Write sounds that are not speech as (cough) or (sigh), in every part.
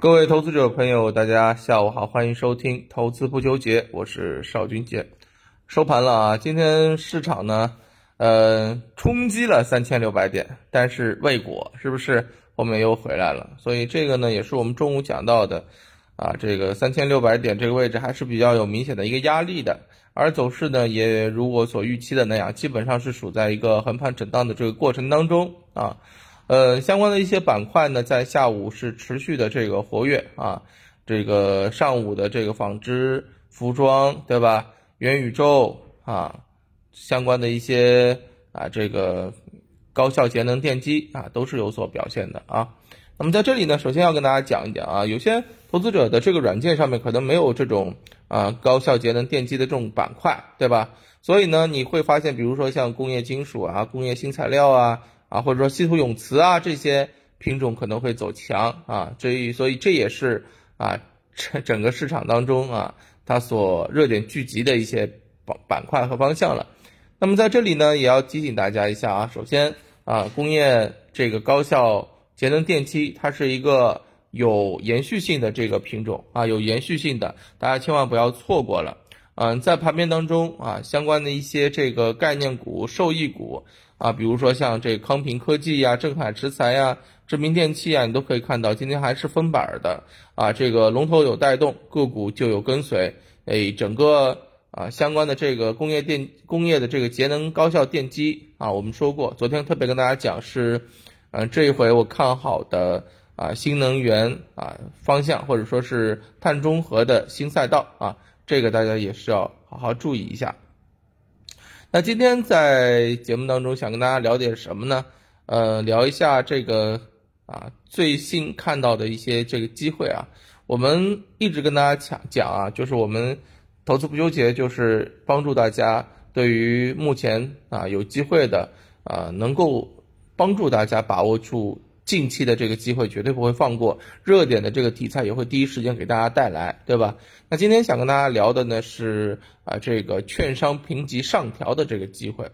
各位投资者朋友，大家下午好，欢迎收听投资不纠结，我是邵军杰。收盘了啊，今天市场呢，呃，冲击了三千六百点，但是未果，是不是后面又回来了？所以这个呢，也是我们中午讲到的，啊，这个三千六百点这个位置还是比较有明显的一个压力的，而走势呢，也如我所预期的那样，基本上是处在一个横盘震荡的这个过程当中啊。呃，相关的一些板块呢，在下午是持续的这个活跃啊，这个上午的这个纺织、服装，对吧？元宇宙啊，相关的一些啊，这个高效节能电机啊，都是有所表现的啊。那么在这里呢，首先要跟大家讲一讲啊，有些投资者的这个软件上面可能没有这种啊高效节能电机的这种板块，对吧？所以呢，你会发现，比如说像工业金属啊、工业新材料啊。啊，或者说稀土永磁啊，这些品种可能会走强啊，所以所以这也是啊，整整个市场当中啊，它所热点聚集的一些板板块和方向了。那么在这里呢，也要提醒大家一下啊，首先啊，工业这个高效节能电机，它是一个有延续性的这个品种啊，有延续性的，大家千万不要错过了。嗯，在盘面当中啊，相关的一些这个概念股、受益股。啊，比如说像这康平科技呀、正海石材呀、知名电器啊，你都可以看到今天还是封板的啊。这个龙头有带动，个股就有跟随。哎，整个啊相关的这个工业电工业的这个节能高效电机啊，我们说过，昨天特别跟大家讲是，嗯，这一回我看好的啊新能源啊方向，或者说是碳中和的新赛道啊，这个大家也是要好好注意一下。那今天在节目当中想跟大家聊点什么呢？呃，聊一下这个啊最新看到的一些这个机会啊。我们一直跟大家讲讲啊，就是我们投资不纠结，就是帮助大家对于目前啊有机会的啊，能够帮助大家把握住。近期的这个机会绝对不会放过，热点的这个题材也会第一时间给大家带来，对吧？那今天想跟大家聊的呢是啊这个券商评级上调的这个机会，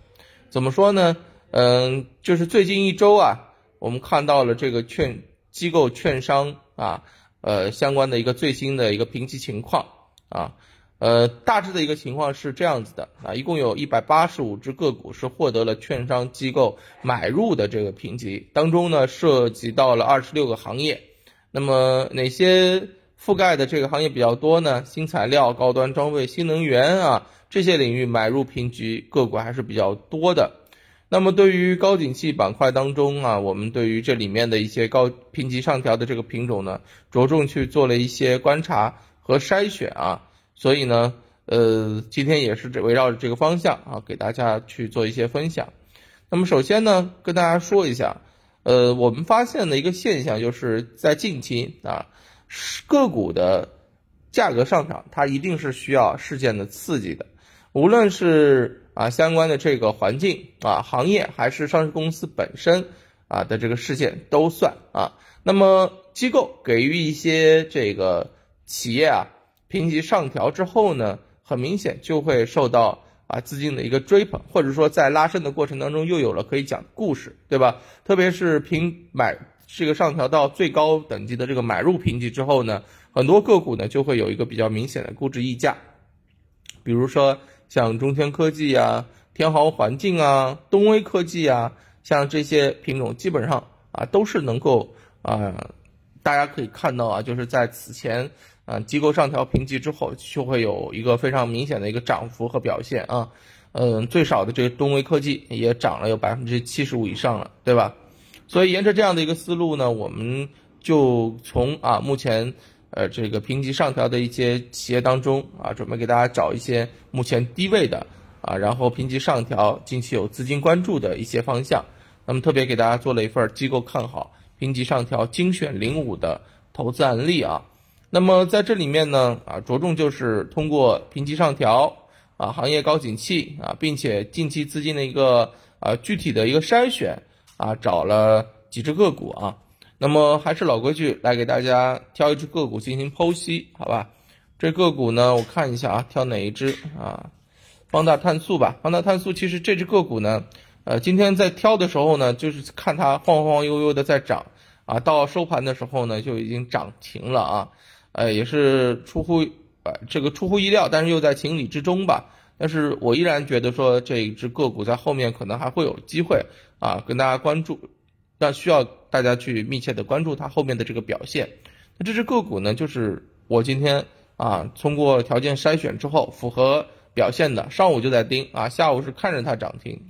怎么说呢？嗯，就是最近一周啊，我们看到了这个券机构券商啊，呃相关的一个最新的一个评级情况啊。呃，大致的一个情况是这样子的啊，一共有一百八十五只个股是获得了券商机构买入的这个评级，当中呢涉及到了二十六个行业，那么哪些覆盖的这个行业比较多呢？新材料、高端装备、新能源啊这些领域买入评级个股还是比较多的。那么对于高景气板块当中啊，我们对于这里面的一些高评级上调的这个品种呢，着重去做了一些观察和筛选啊。所以呢，呃，今天也是围绕着这个方向啊，给大家去做一些分享。那么首先呢，跟大家说一下，呃，我们发现的一个现象就是在近期啊，个股的价格上涨，它一定是需要事件的刺激的，无论是啊相关的这个环境啊行业，还是上市公司本身啊的这个事件都算啊。那么机构给予一些这个企业啊。评级上调之后呢，很明显就会受到啊资金的一个追捧，或者说在拉升的过程当中又有了可以讲故事，对吧？特别是评买这个上调到最高等级的这个买入评级之后呢，很多个股呢就会有一个比较明显的估值溢价，比如说像中天科技啊、天豪环境啊、东威科技啊，像这些品种基本上啊都是能够啊，大家可以看到啊，就是在此前。啊，机构上调评级之后，就会有一个非常明显的一个涨幅和表现啊。嗯，最少的这个东威科技也涨了有百分之七十五以上了，对吧？所以沿着这样的一个思路呢，我们就从啊目前呃这个评级上调的一些企业当中啊，准备给大家找一些目前低位的啊，然后评级上调近期有资金关注的一些方向。那么特别给大家做了一份机构看好评级上调精选零五的投资案例啊。那么在这里面呢，啊，着重就是通过评级上调，啊，行业高景气，啊，并且近期资金的一个啊具体的一个筛选，啊，找了几只个股啊。那么还是老规矩，来给大家挑一只个股进行剖析，好吧？这个股呢，我看一下啊，挑哪一只啊？方大碳素吧。方大碳素其实这只个股呢，呃，今天在挑的时候呢，就是看它晃晃悠悠的在涨。啊，到收盘的时候呢就已经涨停了啊，呃，也是出乎呃这个出乎意料，但是又在情理之中吧。但是我依然觉得说这一只个股在后面可能还会有机会啊，跟大家关注，那需要大家去密切的关注它后面的这个表现。那这只个股呢，就是我今天啊通过条件筛选之后符合表现的，上午就在盯啊，下午是看着它涨停，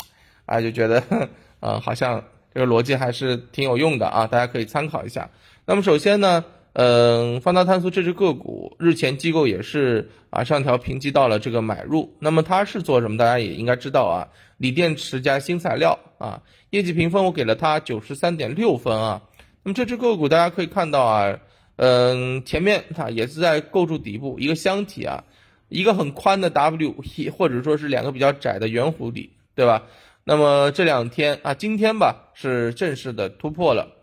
啊就觉得 (laughs) 啊好像。这个逻辑还是挺有用的啊，大家可以参考一下。那么首先呢，嗯，方达碳素这只个股日前机构也是啊上调评级到了这个买入。那么它是做什么？大家也应该知道啊，锂电池加新材料啊，业绩评分我给了它九十三点六分啊。那么这只个股大家可以看到啊，嗯，前面它也是在构筑底部一个箱体啊，一个很宽的 W，或者说是两个比较窄的圆弧底，对吧？那么这两天啊，今天吧是正式的突破了，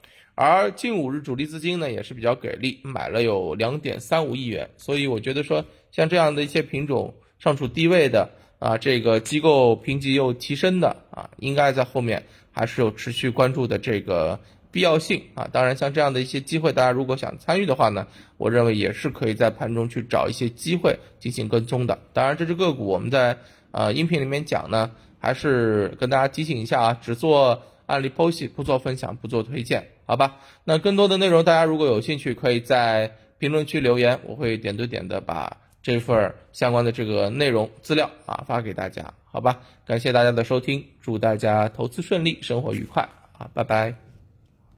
而近五日主力资金呢也是比较给力，买了有两点三五亿元，所以我觉得说像这样的一些品种尚处低位的啊，这个机构评级又提升的啊，应该在后面还是有持续关注的这个必要性啊。当然，像这样的一些机会，大家如果想参与的话呢，我认为也是可以在盘中去找一些机会进行跟踪的。当然，这只个股我们在啊音频里面讲呢。还是跟大家提醒一下啊，只做案例剖析，不做分享，不做推荐，好吧？那更多的内容，大家如果有兴趣，可以在评论区留言，我会点对点的把这份相关的这个内容资料啊发给大家，好吧？感谢大家的收听，祝大家投资顺利，生活愉快啊，拜拜。